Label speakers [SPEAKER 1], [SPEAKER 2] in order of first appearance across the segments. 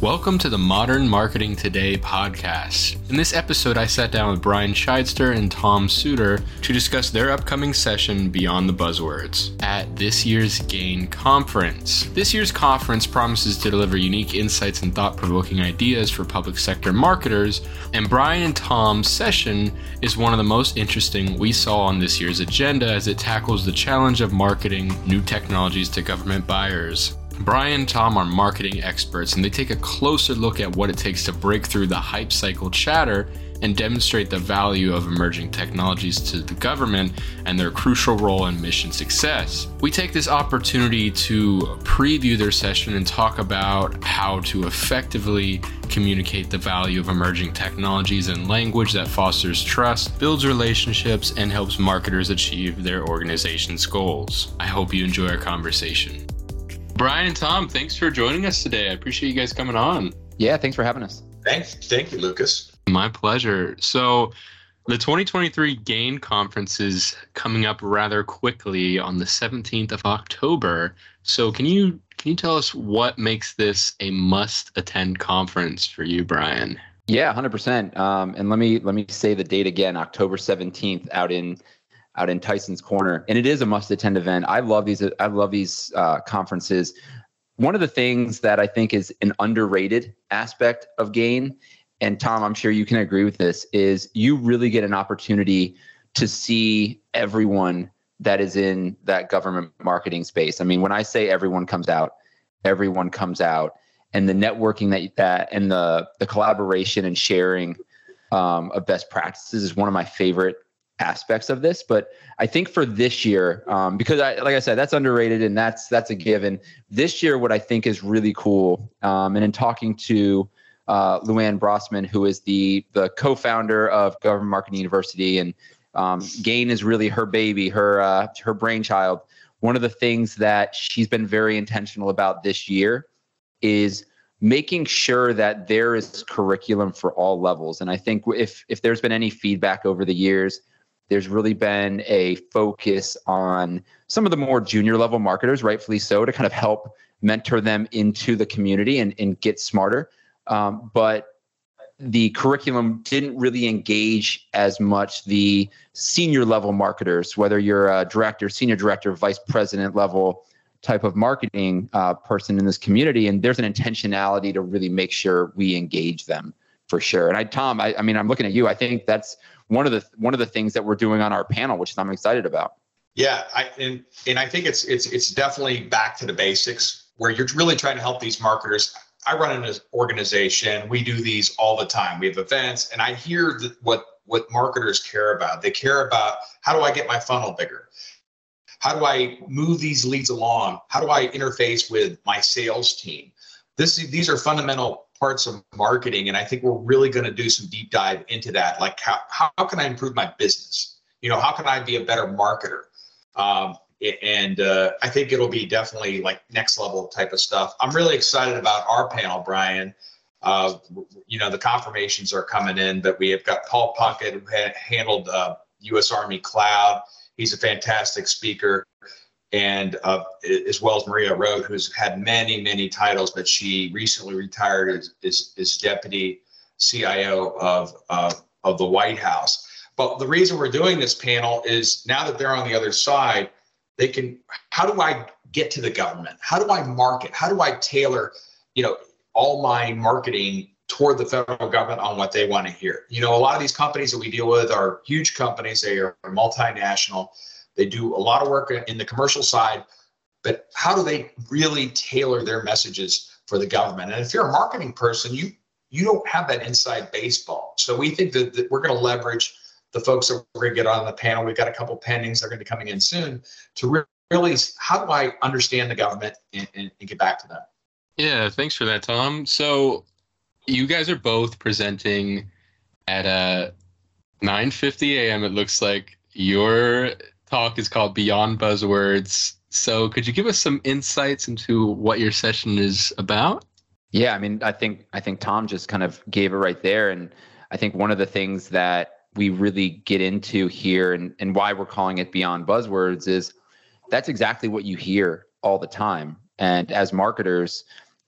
[SPEAKER 1] Welcome to the Modern Marketing Today podcast. In this episode, I sat down with Brian Chidester and Tom Suder to discuss their upcoming session Beyond the Buzzwords at this year's GAIN conference. This year's conference promises to deliver unique insights and thought provoking ideas for public sector marketers, and Brian and Tom's session is one of the most interesting we saw on this year's agenda as it tackles the challenge of marketing new technologies to government buyers. Brian and Tom are marketing experts and they take a closer look at what it takes to break through the hype cycle chatter and demonstrate the value of emerging technologies to the government and their crucial role in mission success. We take this opportunity to preview their session and talk about how to effectively communicate the value of emerging technologies in language that fosters trust, builds relationships, and helps marketers achieve their organization's goals. I hope you enjoy our conversation. Brian and Tom, thanks for joining us today. I appreciate you guys coming on.
[SPEAKER 2] Yeah, thanks for having us.
[SPEAKER 3] Thanks. Thank you, Lucas.
[SPEAKER 1] My pleasure. So, the 2023 GAIN conference is coming up rather quickly on the 17th of October. So, can you can you tell us what makes this a must-attend conference for you, Brian?
[SPEAKER 2] Yeah, 100%. Um, and let me let me say the date again, October 17th, out in out in Tyson's Corner, and it is a must-attend event. I love these. I love these uh, conferences. One of the things that I think is an underrated aspect of Gain, and Tom, I'm sure you can agree with this, is you really get an opportunity to see everyone that is in that government marketing space. I mean, when I say everyone comes out, everyone comes out, and the networking that that and the the collaboration and sharing um, of best practices is one of my favorite aspects of this but i think for this year um, because I, like i said that's underrated and that's that's a given. This year what i think is really cool um, and in talking to uh, luann brossman who is the the co-founder of government marketing university and um, gain is really her baby her uh, her brainchild one of the things that she's been very intentional about this year is making sure that there is curriculum for all levels. And i think if if there's been any feedback over the years there's really been a focus on some of the more junior level marketers, rightfully so, to kind of help mentor them into the community and, and get smarter. Um, but the curriculum didn't really engage as much the senior level marketers, whether you're a director, senior director, vice president level type of marketing uh, person in this community. And there's an intentionality to really make sure we engage them for sure. And I, Tom, I, I mean, I'm looking at you. I think that's one of the one of the things that we're doing on our panel, which I'm excited about.
[SPEAKER 3] Yeah, I, and and I think it's it's it's definitely back to the basics where you're really trying to help these marketers. I run an organization. We do these all the time. We have events, and I hear what what marketers care about. They care about how do I get my funnel bigger? How do I move these leads along? How do I interface with my sales team? This these are fundamental parts of marketing and i think we're really going to do some deep dive into that. Like how, how can i improve my business? You know how can i be a better marketer? Um, and uh, i think it'll be definitely like next level type of stuff. I'm really excited about our panel brian. Uh, you know the confirmations are coming in but we have got paul puckett who ha- handled uh, us army cloud. He's a fantastic speaker and uh, as well as Maria Roat, who's had many, many titles, but she recently retired as, as, as deputy CIO of, of the White House. But the reason we're doing this panel is now that they're on the other side, they can, how do I get to the government? How do I market? How do I tailor, you know, all my marketing toward the federal government on what they want to hear? You know, a lot of these companies that we deal with are huge companies. They are multinational they do a lot of work in the commercial side, but how do they really tailor their messages for the government? And if you're a marketing person, you you don't have that inside baseball. So we think that, that we're going to leverage the folks that we're going to get on the panel. We've got a couple pendings. They're going to be coming in soon to really how do I understand the government and, and, and get back to them.
[SPEAKER 1] Yeah, thanks for that, Tom. So you guys are both presenting at uh 9:50 a.m. It looks like your talk is called Beyond Buzzwords. So, could you give us some insights into what your session is about?
[SPEAKER 2] Yeah, I mean, I think I think Tom just kind of gave it right there, and I think one of the things that we really get into here, and and why we're calling it Beyond Buzzwords, is that's exactly what you hear all the time. And as marketers,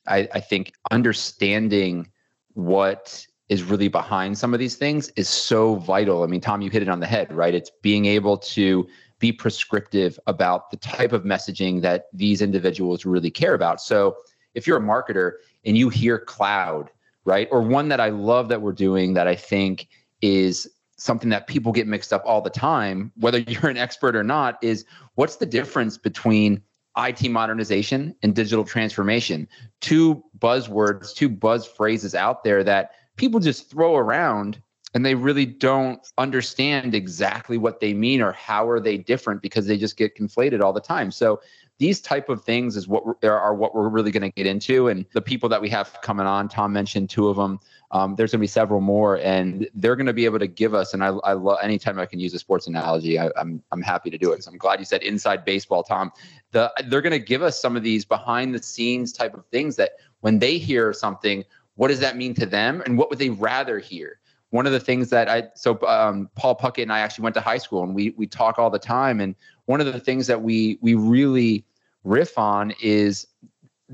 [SPEAKER 2] I, I think understanding what is really behind some of these things is so vital. I mean, Tom, you hit it on the head, right? It's being able to be prescriptive about the type of messaging that these individuals really care about. So if you're a marketer and you hear cloud, right? Or one that I love that we're doing that I think is something that people get mixed up all the time, whether you're an expert or not, is what's the difference between IT modernization and digital transformation? Two buzzwords, two buzz phrases out there that people just throw around and they really don't understand exactly what they mean or how are they different because they just get conflated all the time. So these type of things is what are what we're really going to get into. And the people that we have coming on tom mentioned two of them um, there's going to be several more and they're going to be able to give us and i, I love anytime i can use a sports analogy I, am I'm, I'm happy to do it. So i'm glad you said inside baseball tom. The, they're going to give us some of these behind the scenes type of things that when they hear something what does that mean to them? And what would they rather hear one of the things that I so um, Paul Puckett and I actually went to high school and we we talk all the time. And one of the things that we we really riff on is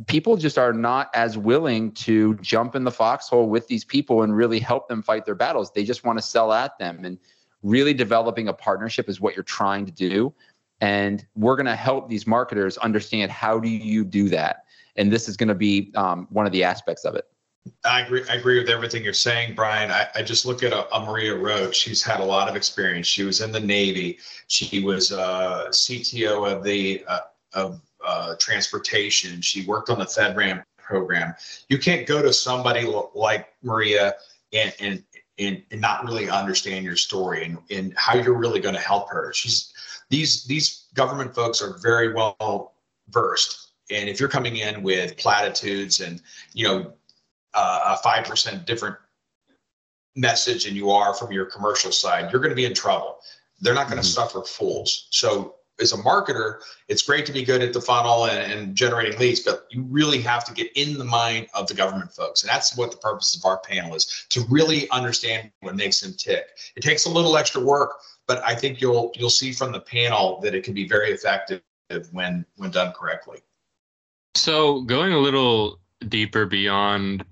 [SPEAKER 2] people just are not as willing to jump in the foxhole with these people and really help them fight their battles. They just want to sell at them. And really developing a partnership is what you're trying to do. And we're going to help these marketers understand how do you do that. And this is going to be um, one of the aspects of it
[SPEAKER 3] I agree. I agree with everything you're saying, Brian. I, I just look at a, a, Maria Roat. She's had a lot of experience. She was in the Navy. She was uh, CTO of the uh, of uh, transportation. She worked on the FedRAMP program. You can't go to somebody like Maria and and and, and not really understand your story and, and how you're really going to help her. She's these these government folks are very well versed and if you're coming in with platitudes and you know uh, a 5% different message than you are from your commercial side, you're going to be in trouble. They're not going to mm-hmm. suffer fools. So, as a marketer, it's great to be good at the funnel and, and, generating leads, but you really have to get in the mind of the government folks. And that's what the purpose of our panel is to really understand what makes them tick. It takes a little extra work, but I think you'll you'll see from the panel that it can be very effective when when done correctly.
[SPEAKER 1] So going a little deeper beyond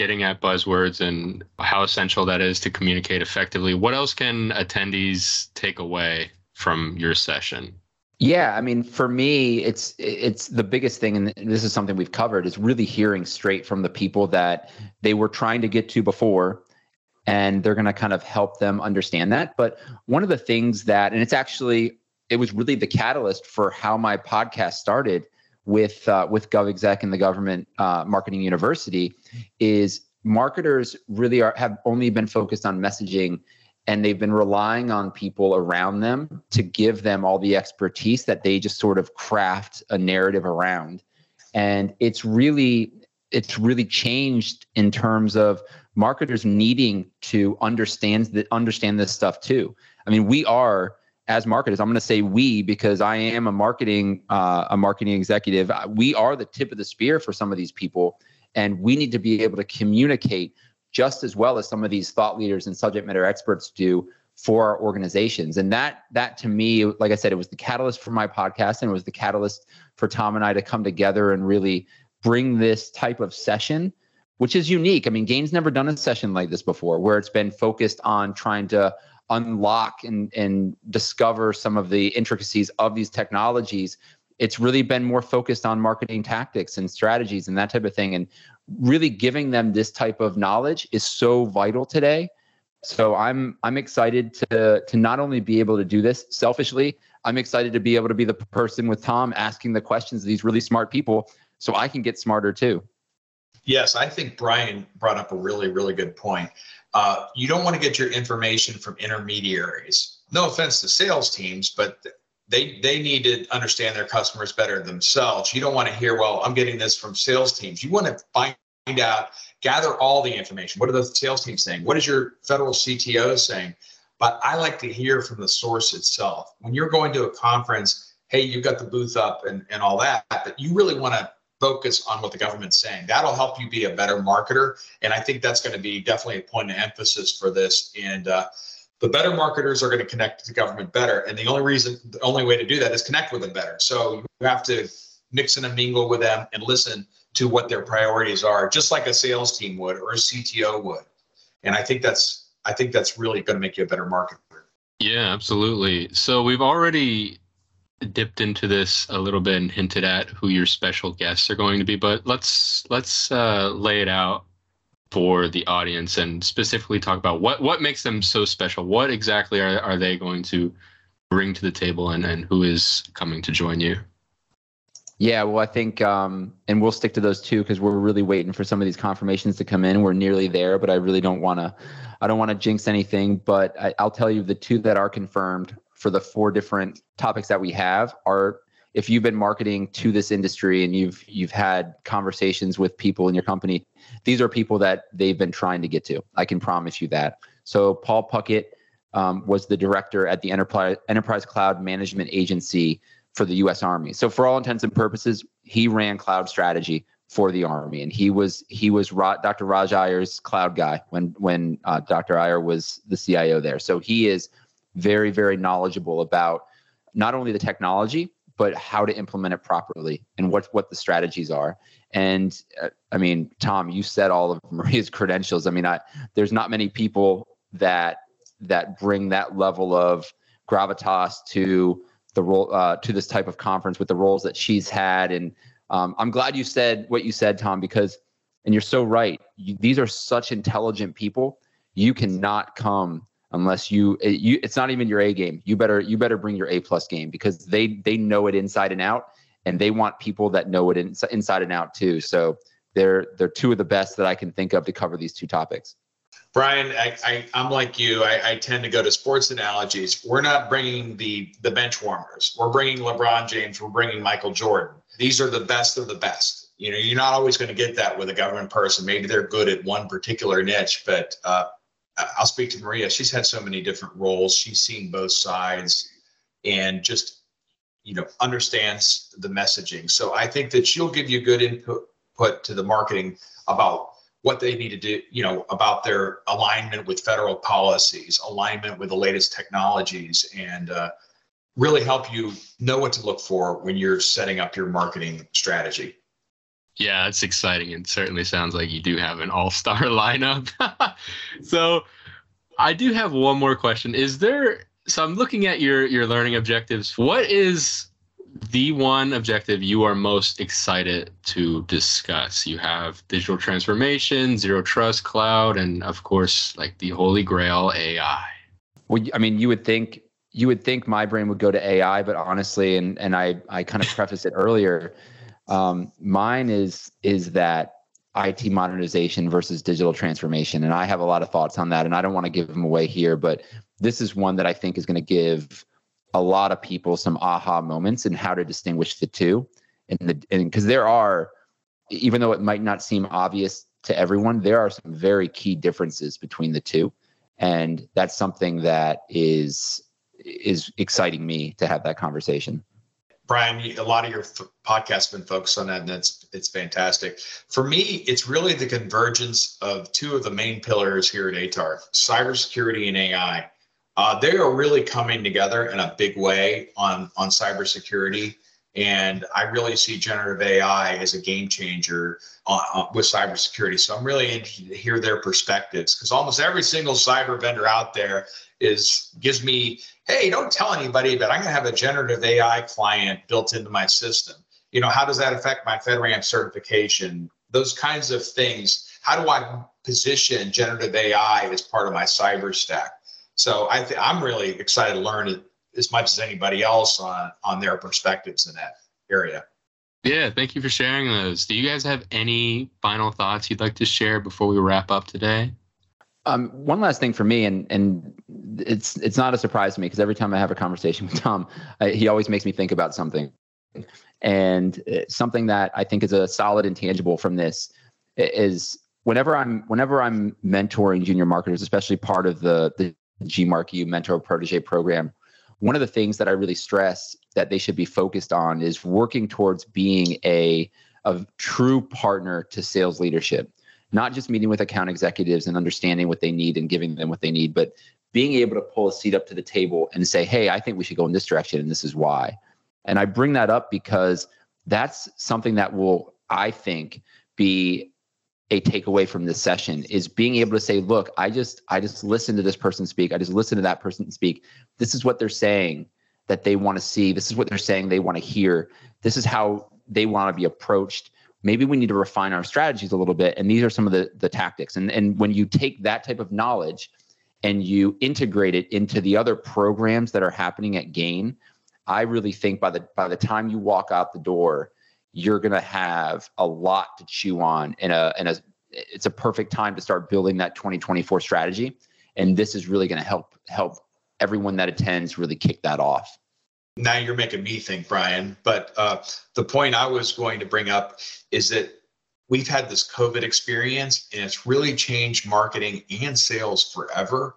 [SPEAKER 1] getting at buzzwords and how essential that is to communicate effectively. What else can attendees take away from your session?
[SPEAKER 2] Yeah, I mean, for me, it's it's the biggest thing, and this is something we've covered, is really hearing straight from the people that they were trying to get to before, and they're going to kind of help them understand that. But one of the things that, and it's actually, it was really the catalyst for how my podcast started with uh, with GovExec and the Government uh, Marketing University is marketers really are have only been focused on messaging and they've been relying on people around them to give them all the expertise that they just sort of craft a narrative around. And it's really it's really changed in terms of marketers needing to understand that understand this stuff too. I mean we are as marketers, I'm going to say we because I am a marketing uh, a marketing executive. We are the tip of the spear for some of these people, and we need to be able to communicate just as well as some of these thought leaders and subject matter experts do for our organizations. And that that to me, like I said, it was the catalyst for my podcast, and it was the catalyst for Tom and I to come together and really bring this type of session which is unique. I mean, Gain's never done a session like this before, where it's been focused on trying to unlock and, and discover some of the intricacies of these technologies it's really been more focused on marketing tactics and strategies and that type of thing. And really giving them this type of knowledge is so vital today. So i'm i'm excited to to not only be able to do this selfishly i'm excited to be able to be the person with tom asking the questions of these really smart people so i can get smarter too.
[SPEAKER 3] Yes i think brian brought up a really really good point uh, you don't want to get your information from intermediaries. No offense to sales teams, but they they need to understand their customers better themselves. You don't want to hear, well, I'm getting this from sales teams. You want to find out, gather all the information. What are the sales teams saying? What is your federal CTO saying? But I like to hear from the source itself. When you're going to a conference, hey, you've got the booth up and, and all that, but you really want to focus on what the government's saying. That'll help you be a better marketer. And I think that's going to be definitely a point of emphasis for this. And uh, the better marketers are going to connect to the government better. And the only reason, the only way to do that is connect with them better. So you have to mix and mingle with them and listen to what their priorities are, just like a sales team would or a CTO would. And I think that's I think that's really going to make you a better marketer.
[SPEAKER 1] Yeah, absolutely. So we've already dipped into this a little bit and hinted at who your special guests are going to be, but let's let's uh, lay it out for the audience and specifically talk about what what makes them so special. What exactly are, are they going to bring to the table and, and who is coming to join you?
[SPEAKER 2] Yeah, well, I think, um, and we'll stick to those two because we're really waiting for some of these confirmations to come in. We're nearly there, but I really don't want to, I don't want to jinx anything. But I, I'll tell you the two that are confirmed for the four different topics that we have are if you've been marketing to this industry and you've you've had conversations with people in your company these are people that they've been trying to get to i can promise you that so paul puckett um, was the director at the enterprise enterprise cloud management agency for the U.S. Army. So for all intents and purposes, he ran cloud strategy for the Army, and he was he was Dr. Raj Iyer's cloud guy when when uh, Dr. Iyer was the CIO there. So he is very very knowledgeable about not only the technology but how to implement it properly and what what the strategies are. And uh, I mean, Tom, you said all of Maria's credentials. I mean, I there's not many people that that bring that level of gravitas to the role uh, to this type of conference with the roles that she's had. And um, I'm glad you said what you said, Tom, because and you're so right. You, these are such intelligent people. You cannot come unless you, it, you it's not even your A game. You better you better bring your A plus game because they they know it inside and out, and they want people that know it in, inside and out too. So they're they're two of the best that I can think of to cover these two topics.
[SPEAKER 3] Brian, I, I, am like you. I, I, tend to go to sports analogies. We're not bringing the the bench warmers. We're bringing LeBron James. We're bringing Michael Jordan. These are the best of the best. You know, you're not always going to get that with a government person. Maybe they're good at one particular niche, but uh, I'll speak to Maria. She's had so many different roles. She's seen both sides, and just you know understands the messaging. So I think that she'll give you good input to the marketing about what they need to do, you know, about their alignment with federal policies, alignment with the latest technologies, and uh, really help you know what to look for when you're setting up your marketing strategy.
[SPEAKER 1] Yeah, it's exciting and certainly sounds like you do have an all star lineup. so I do have one more question. Is there so I'm looking at your your learning objectives. What is the one objective you are most excited to discuss? You have digital transformation, zero trust cloud, and of course, like the holy grail AI.
[SPEAKER 2] Well, I mean, you would think you would think my brain would go to AI, but honestly, and and I I kind of prefaced it earlier. Um, mine is is that IT modernization versus digital transformation, and I have a lot of thoughts on that, and I don't want to give them away here, but this is one that I think is going to give a lot of people some aha moments and how to distinguish the two and the and because there are even though it might not seem obvious to everyone there are some very key differences between the two and that's something that is is exciting me to have that conversation
[SPEAKER 3] brian a lot of your podcasts been focused on that and it's it's fantastic for me it's really the convergence of two of the main pillars here at ATARC cybersecurity and ai uh, they are really coming together in a big way on on cybersecurity. And I really see generative AI as a game changer uh, uh, with cybersecurity. So I'm really interested to hear their perspectives because almost every single cyber vendor out there is gives me, hey, don't tell anybody, but I'm going to have a generative AI client built into my system. You know, how does that affect my FedRAMP certification? Those kinds of things. How do I position generative AI as part of my cyber stack? So I I'm really excited to learn as much as anybody else on on their perspectives in that area.
[SPEAKER 1] Yeah, thank you for sharing those. Do you guys have any final thoughts you'd like to share before we wrap up today?
[SPEAKER 2] Um, one last thing for me, and and it's it's not a surprise to me because every time I have a conversation with Tom, I, he always makes me think about something, and uh, something that I think is a solid intangible from this is whenever I'm whenever I'm mentoring junior marketers, especially part of the the GMark mentor protege program, one of the things that I really stress that they should be focused on is working towards being a, a true partner to sales leadership, not just meeting with account executives and understanding what they need and giving them what they need, but being able to pull a seat up to the table and say, hey, I think we should go in this direction and this is why. And I bring that up because that's something that will I think, be a takeaway from this session is being able to say, look, I just I just listen to this person speak. I just listen to that person speak. This is what they're saying that they want to see. This is what they're saying they want to hear. This is how they want to be approached. Maybe we need to refine our strategies a little bit. And these are some of the the tactics. And and when you take that type of knowledge and you integrate it into the other programs that are happening at Gain, I really think by the by the time you walk out the door, you're going to have a lot to chew on and a and a it's a perfect time to start building that 2024 strategy. And this is really going to help help everyone that attends really kick that off.
[SPEAKER 3] Now you're making me think brian but uh, the point i was going to bring up is that we've had this covid experience and it's really changed marketing and sales forever.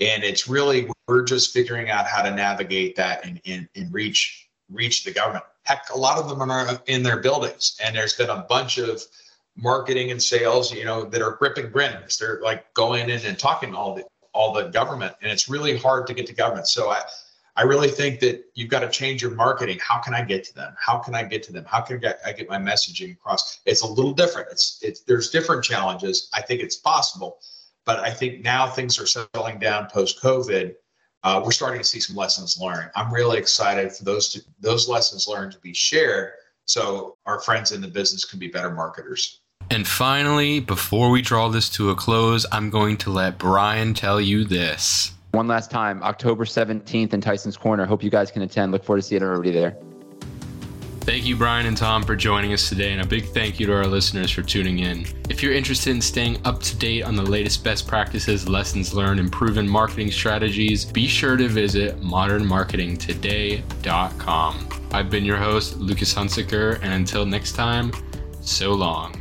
[SPEAKER 3] And it's really we're just figuring out how to navigate that and, and, and reach reach the government Heck, a lot of them are in their buildings, and there's been a bunch of marketing and sales, you know, that are gripping grins. They're like going in and talking all the all the government, and it's really hard to get to government. So I, I really think that you've got to change your marketing. How can I get to them? How can I get to them? How can I get, I get my messaging across? It's a little different. It's it's there's different challenges. I think it's possible, but I think now things are settling down post COVID uh, we're starting to see some lessons learned. I'm really excited for those to, those lessons learned to be shared, so our friends in the business can be better marketers.
[SPEAKER 1] And finally, before we draw this to a close, I'm going to let Brian tell you this.
[SPEAKER 2] One last time, October 17th in Tyson's Corner. Hope you guys can attend. Look forward to seeing everybody there.
[SPEAKER 1] Thank you, Brian and Tom, for joining us today, and a big thank you to our listeners for tuning in. If you're interested in staying up to date on the latest best practices, lessons learned, and proven marketing strategies, be sure to visit modernmarketingtoday.com. I've been your host, Lucas Hunsaker, and until next time, so long.